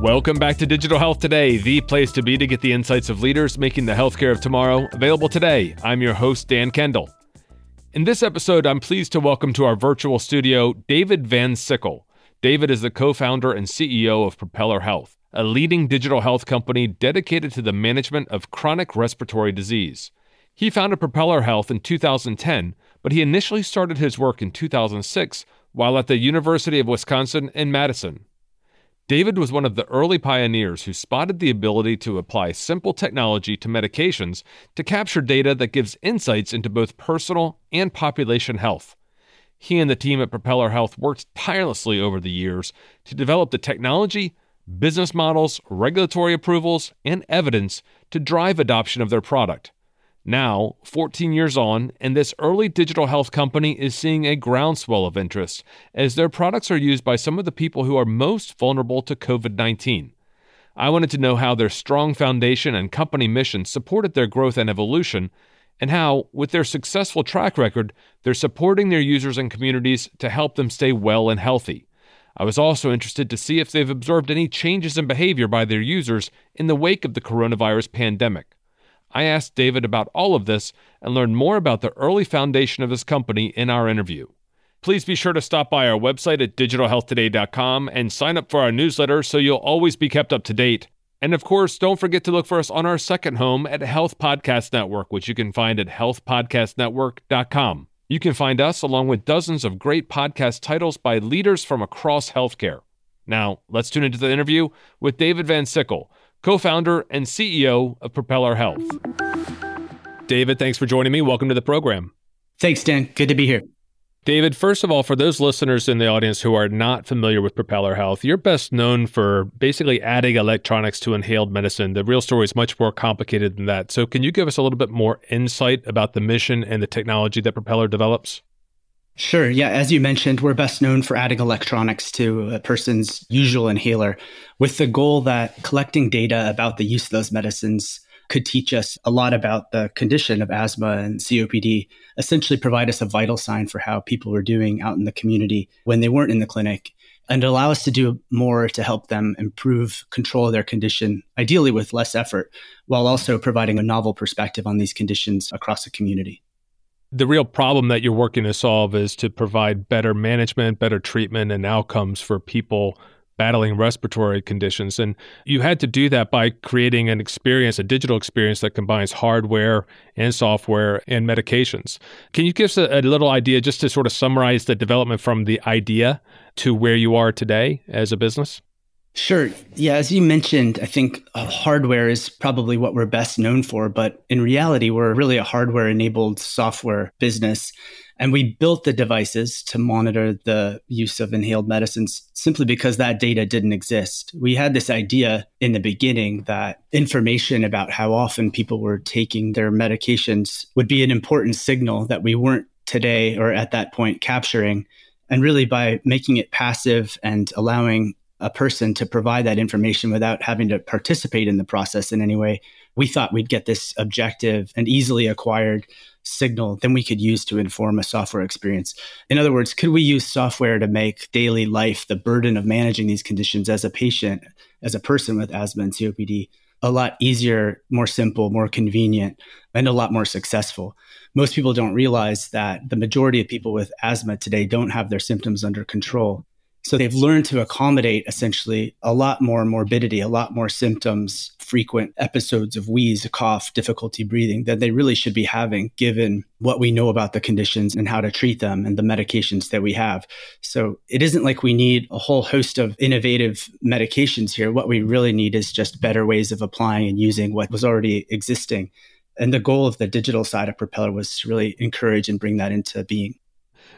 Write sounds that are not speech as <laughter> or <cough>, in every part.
Welcome back to Digital Health Today, the place to be to get the insights of leaders making the healthcare of tomorrow available today. I'm your host, Dan Kendall. In this episode, I'm pleased to welcome to our virtual studio David Van Sickle. David is the co founder and CEO of Propeller Health, a leading digital health company dedicated to the management of chronic respiratory disease. He founded Propeller Health in 2010, but he initially started his work in 2006 while at the University of Wisconsin in Madison. David was one of the early pioneers who spotted the ability to apply simple technology to medications to capture data that gives insights into both personal and population health. He and the team at Propeller Health worked tirelessly over the years to develop the technology, business models, regulatory approvals, and evidence to drive adoption of their product. Now, 14 years on, and this early digital health company is seeing a groundswell of interest as their products are used by some of the people who are most vulnerable to COVID 19. I wanted to know how their strong foundation and company mission supported their growth and evolution, and how, with their successful track record, they're supporting their users and communities to help them stay well and healthy. I was also interested to see if they've observed any changes in behavior by their users in the wake of the coronavirus pandemic. I asked David about all of this and learned more about the early foundation of his company in our interview. Please be sure to stop by our website at digitalhealthtoday.com and sign up for our newsletter so you'll always be kept up to date. And of course, don't forget to look for us on our second home at Health Podcast Network, which you can find at healthpodcastnetwork.com. You can find us along with dozens of great podcast titles by leaders from across healthcare. Now, let's tune into the interview with David Van Sickle co founder and CEO of Propeller Health. David, thanks for joining me. Welcome to the program. Thanks, Dan. Good to be here. David, first of all, for those listeners in the audience who are not familiar with Propeller Health, you're best known for basically adding electronics to inhaled medicine. The real story is much more complicated than that. So, can you give us a little bit more insight about the mission and the technology that Propeller develops? Sure. Yeah. As you mentioned, we're best known for adding electronics to a person's usual inhaler with the goal that collecting data about the use of those medicines could teach us a lot about the condition of asthma and COPD, essentially provide us a vital sign for how people were doing out in the community when they weren't in the clinic, and allow us to do more to help them improve control of their condition, ideally with less effort, while also providing a novel perspective on these conditions across the community the real problem that you're working to solve is to provide better management, better treatment, and outcomes for people battling respiratory conditions. And you had to do that by creating an experience, a digital experience that combines hardware and software and medications. Can you give us a, a, little idea just to sort of summarize the development from the idea to where you are today as a business? Sure. Yeah, as you mentioned, I think uh, hardware is probably what we're best known for, but in reality, we're really a hardware enabled software business. And we built the devices to monitor the use of inhaled medicines simply because that data didn't exist. We had this idea in the beginning that information about how often people were taking their medications would be an important signal that we weren't today or at that point capturing. And really, by making it passive and allowing a person to provide that information without having to participate in the process in any way, we thought we'd get this objective and easily acquired signal then we could use to inform a software experience. In other words, could we use software to make daily life, the burden of managing these conditions as a patient, as a person with asthma and COPD, a lot easier, more simple, more convenient, and a lot more successful? Most people don't realize that the majority of people with asthma today don't have their symptoms under control. So they've learned to accommodate essentially a lot more morbidity, a lot more symptoms, frequent episodes of wheeze, cough, difficulty breathing than they really should be having given what we know about the conditions and how to treat them and the medications that we have. So it isn't like we need a whole host of innovative medications here. What we really need is just better ways of applying and using what was already existing. And the goal of the digital side of Propeller was to really encourage and bring that into being.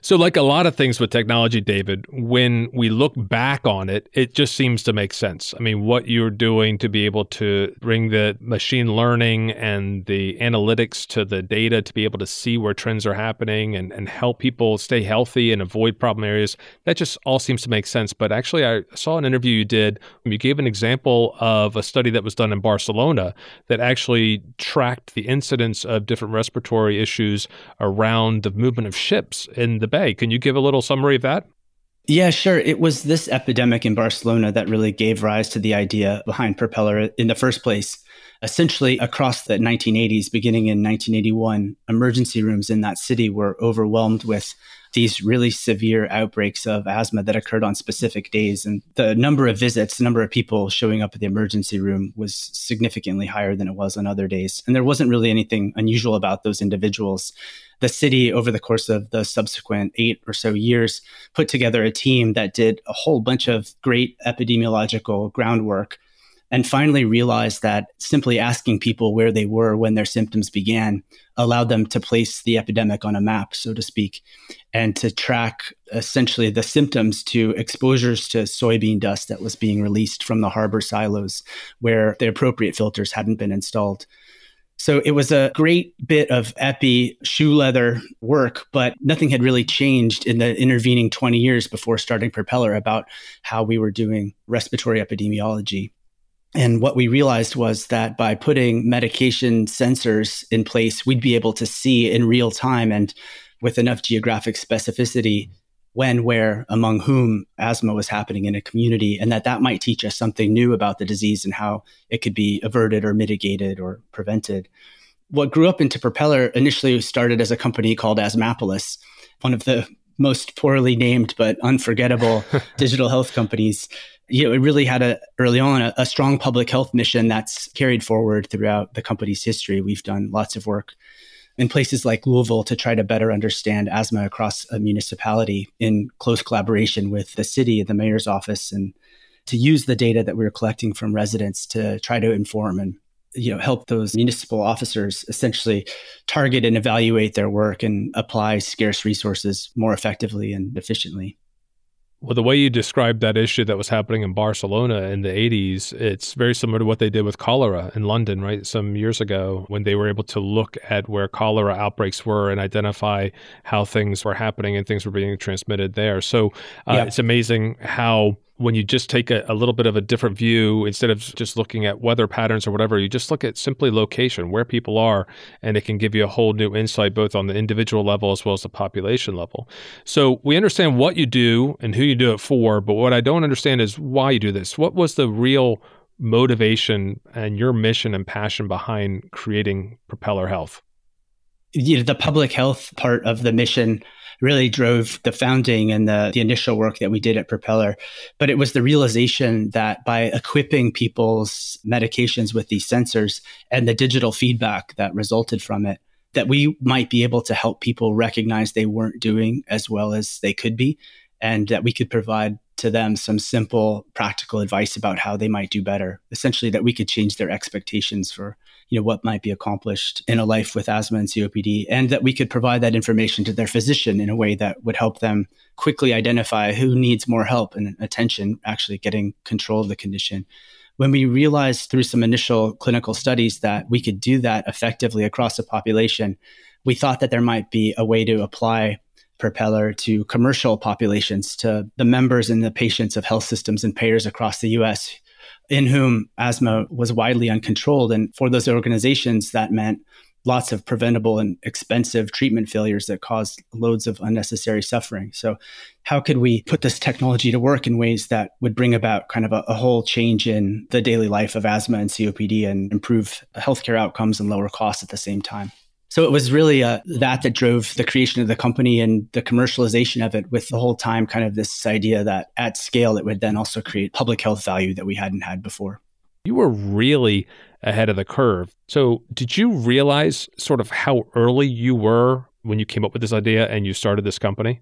So, like a lot of things with technology, David, when we look back on it, it just seems to make sense. I mean, what you're doing to be able to bring the machine learning and the analytics to the data to be able to see where trends are happening and, and help people stay healthy and avoid problem areas, that just all seems to make sense. But actually, I saw an interview you did. When you gave an example of a study that was done in Barcelona that actually tracked the incidence of different respiratory issues around the movement of ships in the Bay. Can you give a little summary of that? Yeah, sure. It was this epidemic in Barcelona that really gave rise to the idea behind Propeller in the first place. Essentially, across the 1980s, beginning in 1981, emergency rooms in that city were overwhelmed with these really severe outbreaks of asthma that occurred on specific days. And the number of visits, the number of people showing up at the emergency room was significantly higher than it was on other days. And there wasn't really anything unusual about those individuals. The city, over the course of the subsequent eight or so years, put together a team that did a whole bunch of great epidemiological groundwork and finally realized that simply asking people where they were when their symptoms began allowed them to place the epidemic on a map, so to speak, and to track essentially the symptoms to exposures to soybean dust that was being released from the harbor silos where the appropriate filters hadn't been installed. So it was a great bit of epi shoe leather work, but nothing had really changed in the intervening 20 years before starting Propeller about how we were doing respiratory epidemiology. And what we realized was that by putting medication sensors in place, we'd be able to see in real time and with enough geographic specificity when, where, among whom asthma was happening in a community, and that that might teach us something new about the disease and how it could be averted or mitigated or prevented. What grew up into Propeller initially started as a company called Asthmapolis, one of the most poorly named but unforgettable <laughs> digital health companies you know, it really had a early on a, a, strong public health mission that's carried forward throughout the company's history. We've done lots of work in places like Louisville to try to better understand asthma across a municipality in close collaboration with the city, the mayor's office, and to use the data that we were collecting from residents to try to inform and you know help those municipal officers essentially target and evaluate their work and apply scarce resources more effectively and efficiently. Well, the way you described that issue that was happening in Barcelona in the 80s, it's very similar to what they did with cholera in London, right? Some years ago, when they were able to look at where cholera outbreaks were and identify how things were happening and things were being transmitted there. So uh, yep. it's amazing how when you just take a, a, little bit of a different view instead of just looking at weather patterns or whatever, you just look at simply location, where people are, and it can give you a whole new insight both on the individual level as well as the population level. So we understand what you do and who you do it for, but what I don't understand is why you do this. What was the real motivation and your mission and passion behind creating Propeller Health? You know, the public health part of the mission really drove the founding and the, the initial work that we did at Propeller. But it was the realization that by equipping people's medications with these sensors and the digital feedback that resulted from it, that we might be able to help people recognize they weren't doing as well as they could be, and that we could provide to them some simple, practical advice about how they might do better. Essentially, that we could change their expectations for you know what might be accomplished in a life with asthma and COPD, and that we could provide that information to their physician in a way that would help them quickly identify who needs more help and attention, actually getting control of the condition. When we realized through some initial clinical studies that we could do that effectively across a population, we thought that there might be a way to apply Propeller to commercial populations, to the members and the patients of health systems and payers across the US in whom asthma was widely uncontrolled. And for those organizations, that meant lots of preventable and expensive treatment failures that caused loads of unnecessary suffering. So, how could we put this technology to work in ways that would bring about kind of a, a whole change in the daily life of asthma and COPD and improve healthcare outcomes and lower costs at the same time? So it was really uh, that that drove the creation of the company and the commercialization of it with the whole time kind of this idea that at scale it would then also create public health value that we hadn't had before. You were really ahead of the curve. So did you realize sort of how early you were when you came up with this idea and you started this company?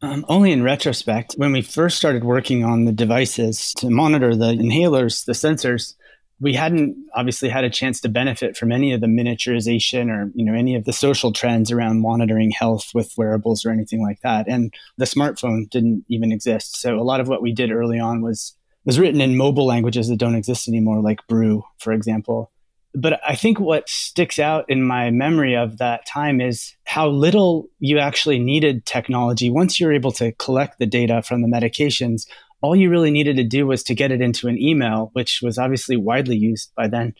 Um, only in retrospect. When we first started working on the devices to monitor the inhalers, the sensors, we hadn't obviously had a chance to benefit from any of the miniaturization or you know any of the social trends around monitoring health with wearables or anything like that. And the smartphone didn't even exist. So a lot of what we did early on was was written in mobile languages that don't exist anymore like BREW for example. But i think what sticks out in my memory of that time is how little you actually needed technology. Once you're able to collect the data from the medications all you really needed to do was to get it into an email, which was obviously widely used by then.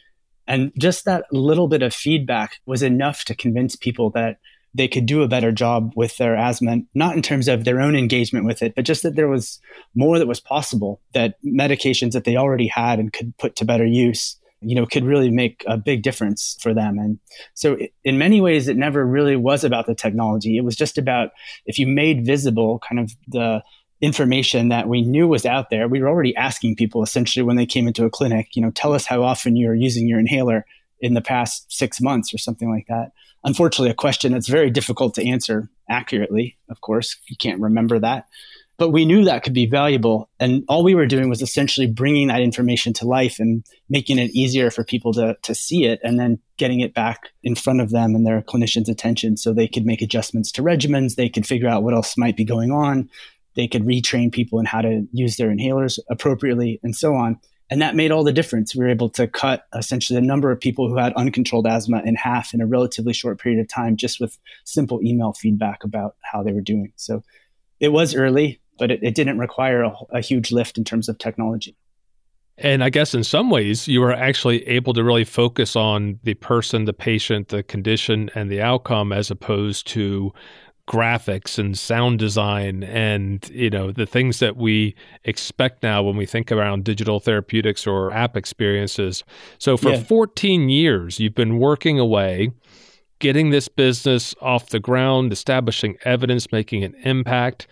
And just that little bit of feedback was enough to convince people that they could do a better job with their asthma, not in terms of their own engagement with it, but just that there was more that was possible, that medications that they already had and could put to better use, you know, could really make a big difference for them. And so in many ways, it never really was about the technology. It was just about if you made visible kind of the information that we knew was out there. We were already asking people essentially when they came into a clinic, you know, tell us how often you're using your inhaler in the past six months or something like that unfortunately a question that's very difficult to answer accurately. Of course, you can't remember that. But we knew that could be valuable. And all we were doing was essentially bringing that information to life and making it easier for people to, to see it and then getting it back in front of them and their clinicians' attention so they could make adjustments to regimens. They could figure out what else might be going on. They could retrain people in how to use their inhalers appropriately and so on. And that made all the difference. We were able to cut essentially the number of people who had uncontrolled asthma in half in a relatively short period of time just with simple email feedback about how they were doing. So it was early, but it, it didn't require a, a huge lift in terms of technology. And I guess in some ways, you were actually able to really focus on the person, the patient, the condition, and the outcome as opposed to graphics and sound design and you know the things that we expect now when we think around digital therapeutics or app experiences so for yeah. 14 years you've been working away getting this business off the ground establishing evidence making an impact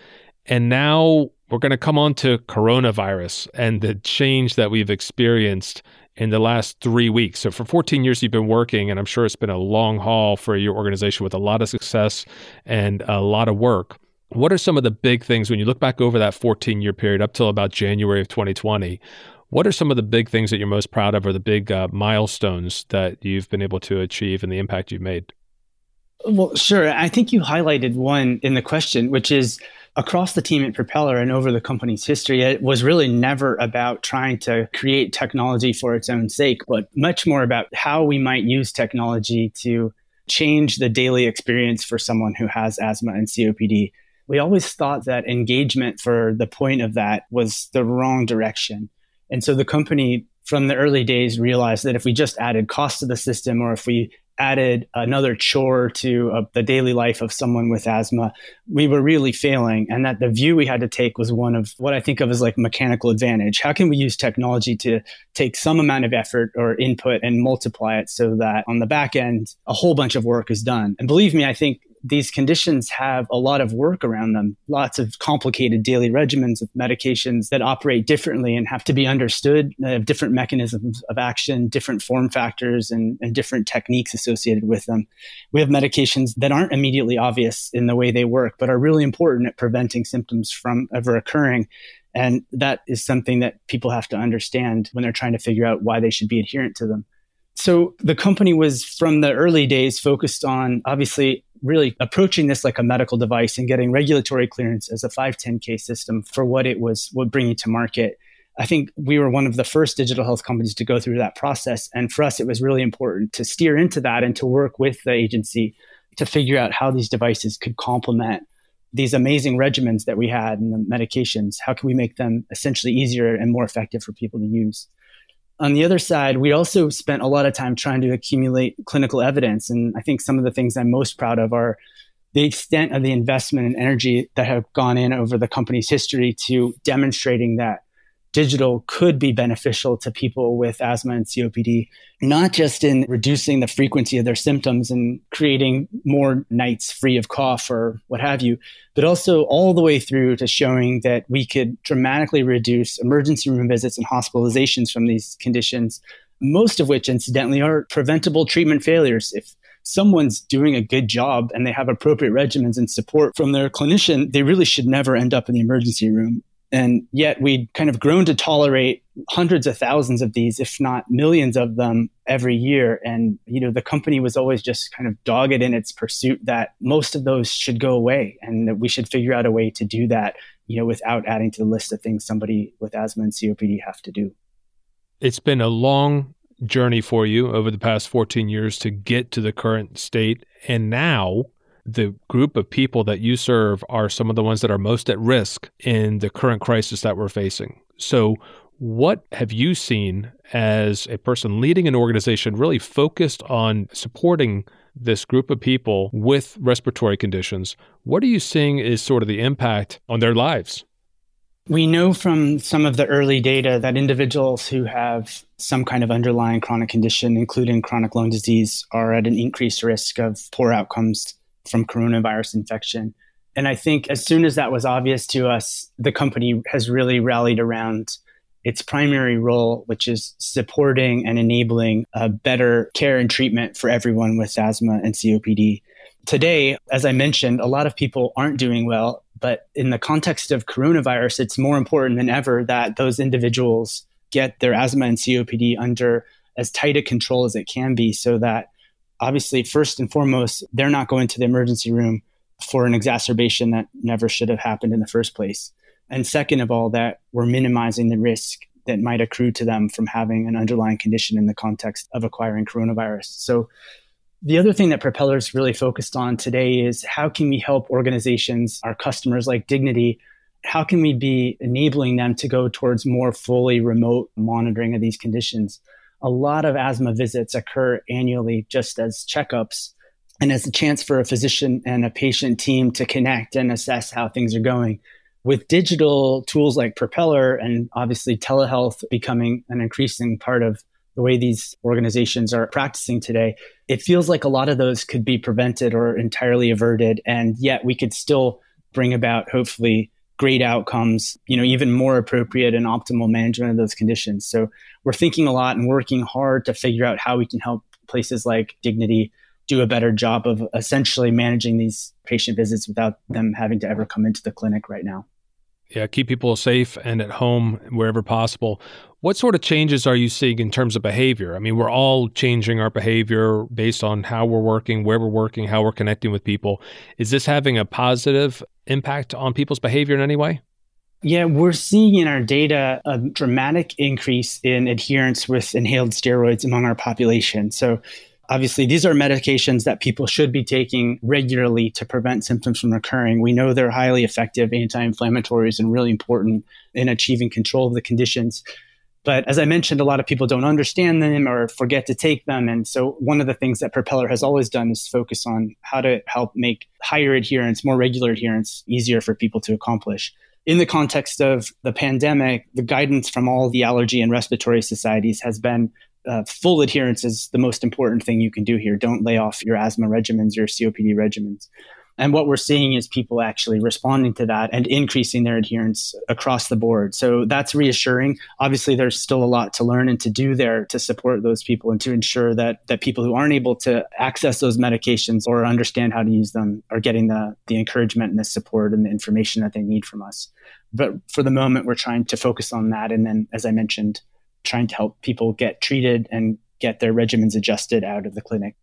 and now we're going to come on to coronavirus and the change that we've experienced in the last three weeks. So for 14 years, you've been working, and I'm sure it's been a long haul for your organization with a lot of success and a lot of work. What are some of the big things when you look back over that 14 year period up till about January of 2020? What are some of the big things that you're most proud of or the big uh, milestones that you've been able to achieve and the impact you've made? Well, sure. I think you highlighted one in the question, which is across the team at Propeller and over the company's history, it was really never about trying to create technology for its own sake, but much more about how we might use technology to change the daily experience for someone who has asthma and COPD. We always thought that engagement for the point of that was the wrong direction. And so the company from the early days realized that if we just added cost to the system or if we added another chore to uh, the daily life of someone with asthma, we were really failing. And that the view we had to take was one of what I think of as like mechanical advantage. How can we use technology to take some amount of effort or input and multiply it so that on the back end, a whole bunch of work is done? And believe me, I think these conditions have a lot of work around them, lots of complicated daily regimens of medications that operate differently and have to be understood, they have different mechanisms of action, different form factors, and, and different techniques associated with them. We have medications that aren't immediately obvious in the way they work, but are really important at preventing symptoms from ever occurring. And that is something that people have to understand when they're trying to figure out why they should be adherent to them. So the company was from the early days focused on obviously really approaching this like a medical device and getting regulatory clearance as a 510k system for what it was what bringing to market. I think we were one of the first digital health companies to go through that process. And for us, it was really important to steer into that and to work with the agency to figure out how these devices could complement these amazing regimens that we had and the medications. How can we make them essentially easier and more effective for people to use? On the other side, we also spent a lot of time trying to accumulate clinical evidence. And I think some of the things I'm most proud of are the extent of the investment and energy that have gone in over the company's history to demonstrating that digital could be beneficial to people with asthma and COPD, not just in reducing the frequency of their symptoms and creating more nights free of cough or what have you, but also all the way through to showing that we could dramatically reduce emergency room visits and hospitalizations from these conditions, most of which, incidentally, are preventable treatment failures. If someone's doing a good job and they have appropriate regimens and support from their clinician, they really should never end up in the emergency room. And yet we'd kind of grown to tolerate hundreds of thousands of these, if not millions of them every year. And, you know, the company was always just kind of dogged in its pursuit that most of those should go away and that we should figure out a way to do that, you know, without adding to the list of things somebody with asthma and COPD have to do. It's been a long journey for you over the past 14 years to get to the current state. And now the group of people that you serve are some of the ones that are most at risk in the current crisis that we're facing. So, what have you seen as a person leading an organization really focused on supporting this group of people with respiratory conditions, what are you seeing is sort of the impact on their lives? We know from some of the early data that individuals who have some kind of underlying chronic condition, including chronic lung disease, are at an increased risk of poor outcomes from coronavirus infection. And I think as soon as that was obvious to us, the company has really rallied around its primary role, which is supporting and enabling a better care and treatment for everyone with asthma and COPD. Today, as I mentioned, a lot of people aren't doing well, but in the context of coronavirus, it's more important than ever that those individuals get their asthma and COPD under as tight a control as it can be so that obviously, first and foremost, they're not going to the emergency room for an exacerbation that never should have happened in the first place. And second of all, that we're minimizing the risk that might accrue to them from having an underlying condition in the context of acquiring coronavirus. So, the other thing that Propeller's really focused on today is how can we help organizations, our customers like Dignity, how can we be enabling them to go towards more fully remote monitoring of these conditions? A lot of asthma visits occur annually just as checkups and as a chance for a physician and a patient team to connect and assess how things are going with digital tools like Propeller and obviously telehealth becoming an increasing part of the way these organizations are practicing today, it feels like a lot of those could be prevented or entirely averted. And yet we could still bring about, hopefully, great outcomes, you know, even more appropriate and optimal management of those conditions. So we're thinking a lot and working hard to figure out how we can help places like Dignity do a better job of essentially managing these patient visits without them having to ever come into the clinic right now yeah, keep people safe and at home wherever possible. What sort of changes are you seeing in terms of behavior? I mean, we're all changing our behavior based on how we're working, where we're working, how we're connecting with people. Is this having a positive impact on people's behavior in any way? Yeah, we're seeing in our data a dramatic increase in adherence with inhaled steroids among our population. So, Obviously, these are medications that people should be taking regularly to prevent symptoms from recurring. We know they're highly effective anti inflammatories and really important in achieving control of the conditions. But as I mentioned, a lot of people don't understand them or forget to take them. And so, one of the things that Propeller has always done is focus on how to help make higher adherence, more regular adherence, easier for people to accomplish. In the context of the pandemic, the guidance from all the allergy and respiratory societies has been uh, full adherence is the most important thing you can do here. Don't lay off your asthma regimens, your COPD regimens. And what we're seeing is people actually responding to that and increasing their adherence across the board. So that's reassuring. Obviously, there's still a lot to learn and to do there to support those people and to ensure that that people who aren't able to access those medications or understand how to use them are getting the the encouragement and the support and the information that they need from us. But for the moment, we're trying to focus on that. And then, as I mentioned, trying to help people get treated and get their regimens adjusted out of the clinic.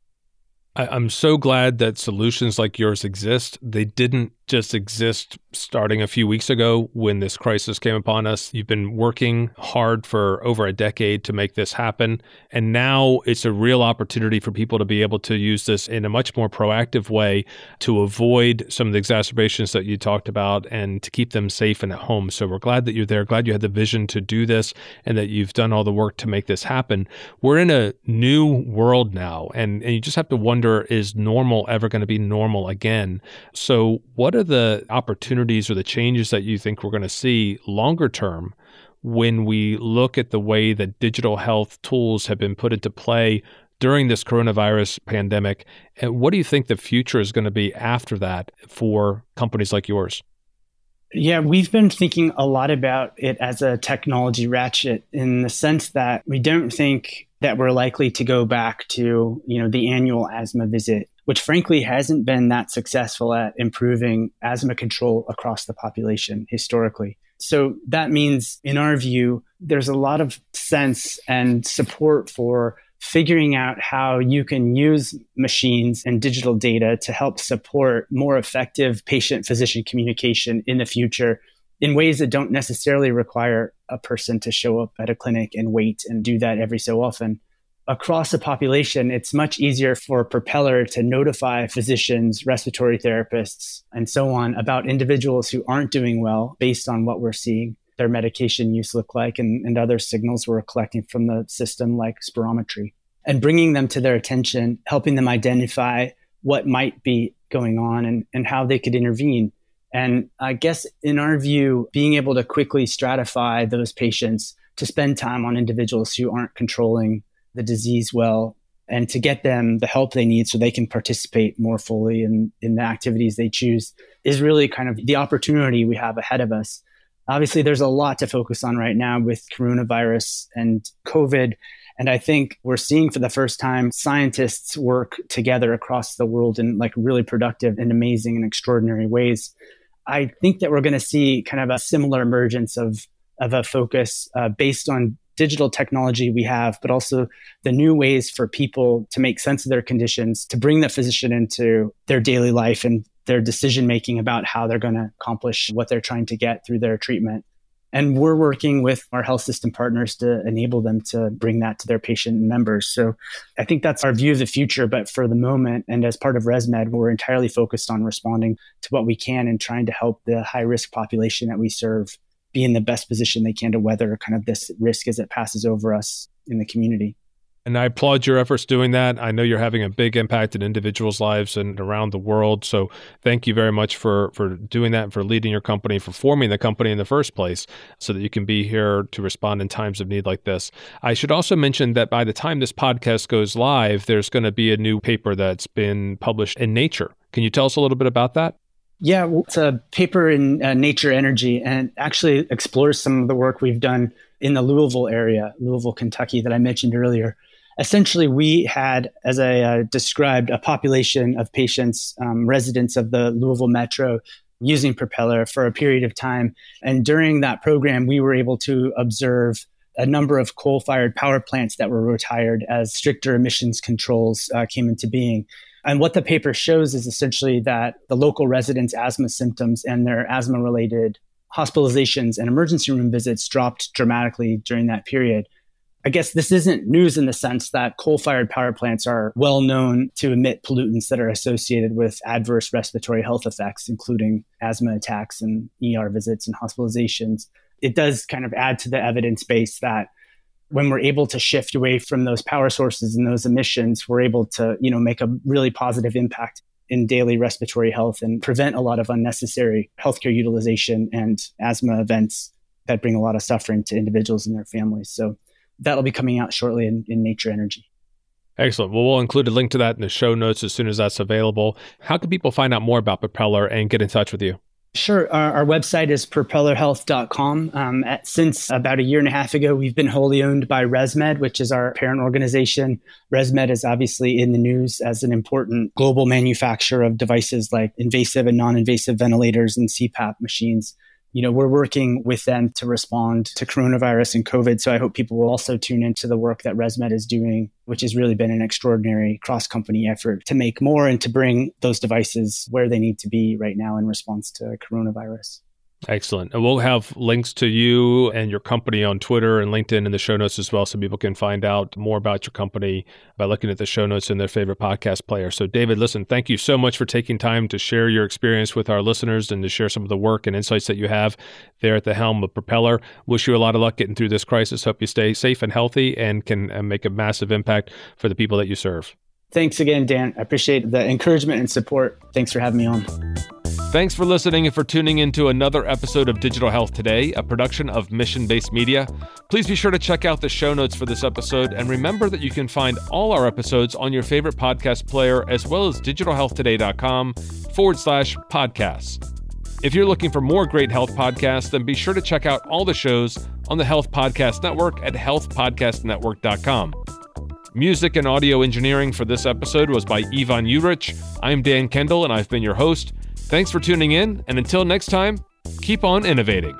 I'm so glad that solutions like yours exist. They didn't just exist starting a few weeks ago when this crisis came upon us. You've been working hard for over a decade to make this happen. And now it's a real opportunity for people to be able to use this in a much more proactive way to avoid some of the exacerbations that you talked about and to keep them safe and at home. So we're glad that you're there. Glad you had the vision to do this and that you've done all the work to make this happen. We're in a new world now, and, and you just have to wonder is normal ever going to be normal again? So, what are are the opportunities or the changes that you think we're going to see longer term when we look at the way that digital health tools have been put into play during this coronavirus pandemic? And what do you think the future is going to be after that for companies like yours? Yeah, we've been thinking a lot about it as a technology ratchet in the sense that we don't think that we're likely to go back to, you know, the annual asthma visit which frankly hasn't been that successful at improving asthma control across the population historically. So that means, in our view, there's a lot of sense and support for figuring out how you can use machines and digital data to help support more effective patient physician communication in the future in ways that don't necessarily require a person to show up at a clinic and wait and do that every so often. Across a population, it's much easier for Propeller to notify physicians, respiratory therapists, and so on about individuals who aren't doing well based on what we're seeing their medication use look like and, and other signals we're collecting from the system like spirometry. and bringing them to their attention, helping them identify what might be going on and, and how they could intervene. And I guess in our view, being able to quickly stratify those patients to spend time on individuals who aren't controlling the disease well and to get them the help they need so they can participate more fully in, in the activities they choose is really kind of the opportunity we have ahead of us. Obviously, there's a lot to focus on right now with coronavirus and COVID. And I think we're seeing for the first time scientists work together across the world in like really productive and amazing and extraordinary ways. I think that we're going to see kind of a similar emergence of of a focus uh, based on digital technology we have, but also the new ways for people to make sense of their conditions, to bring the physician into their daily life and their decision making about how they're going to accomplish what they're trying to get through their treatment. And we're working with our health system partners to enable them to bring that to their patient members. So I think that's our view of the future. But for the moment, and as part of ResMed, we're entirely focused on responding to what we can and trying to help the high risk population that we serve be in the best position they can to weather kind of this risk as it passes over us in the community. And I applaud your efforts doing that. I know you're having a big impact in individuals' lives and around the world. So thank you very much for for doing that and for leading your company, for forming the company in the first place, so that you can be here to respond in times of need like this. I should also mention that by the time this podcast goes live, there's going to be a new paper that's been published in Nature. Can you tell us a little bit about that? Yeah, well, it's a paper in uh, Nature Energy and actually explores some of the work we've done in the Louisville area, Louisville, Kentucky, that I mentioned earlier. Essentially, we had, as I uh, described, a population of patients, um, residents of the Louisville Metro, using Propeller for a period of time. And during that program, we were able to observe a number of coal fired power plants that were retired as stricter emissions controls uh, came into being. And what the paper shows is essentially that the local residents' asthma symptoms and their asthma related hospitalizations and emergency room visits dropped dramatically during that period. I guess this isn't news in the sense that coal fired power plants are well known to emit pollutants that are associated with adverse respiratory health effects, including asthma attacks and ER visits and hospitalizations. It does kind of add to the evidence base that when we're able to shift away from those power sources and those emissions, we're able to, you know, make a really positive impact in daily respiratory health and prevent a lot of unnecessary healthcare utilization and asthma events that bring a lot of suffering to individuals and their families. So that'll be coming out shortly in, in Nature Energy. Excellent. Well, we'll include a link to that in the show notes as soon as that's available. How can people find out more about Propeller and get in touch with you? Sure. Our, our, website is propellerhealth.com. Um, at, since about a year and a half ago, we've been wholly owned by ResMed, which is our parent organization. ResMed is obviously in the news as an important global manufacturer of devices like invasive and non invasive ventilators and CPAP machines you know, we're working with them to respond to coronavirus and COVID. So I hope people will also tune into the work that ResMed is doing, which has really been an extraordinary cross company effort to make more and to bring those devices where they need to be right now in response to coronavirus. Excellent. And we'll have links to you and your company on Twitter and LinkedIn in the show notes as well, so people can find out more about your company by looking at the show notes in their favorite podcast player. So, David, listen, thank you so much for taking time to share your experience with our listeners and to share some of the work and insights that you have there at the helm of Propeller. Wish you a lot of luck getting through this crisis. Hope you stay safe and healthy and can make a massive impact for the people that you serve. Thanks again, Dan. I appreciate the encouragement and support. Thanks for having me on. Thanks for listening and for tuning in to another episode of Digital Health Today, a production of Mission Based Media. Please be sure to check out the show notes for this episode and remember that you can find all our episodes on your favorite podcast player as well as digitalhealthtoday.com forward slash podcasts. If you're looking for more great health podcasts, then be sure to check out all the shows on the Health Podcast Network at healthpodcastnetwork.com. Music and audio engineering for this episode was by Ivan Urich. I'm Dan Kendall, and I've been your host. Thanks for tuning in, and until next time, keep on innovating.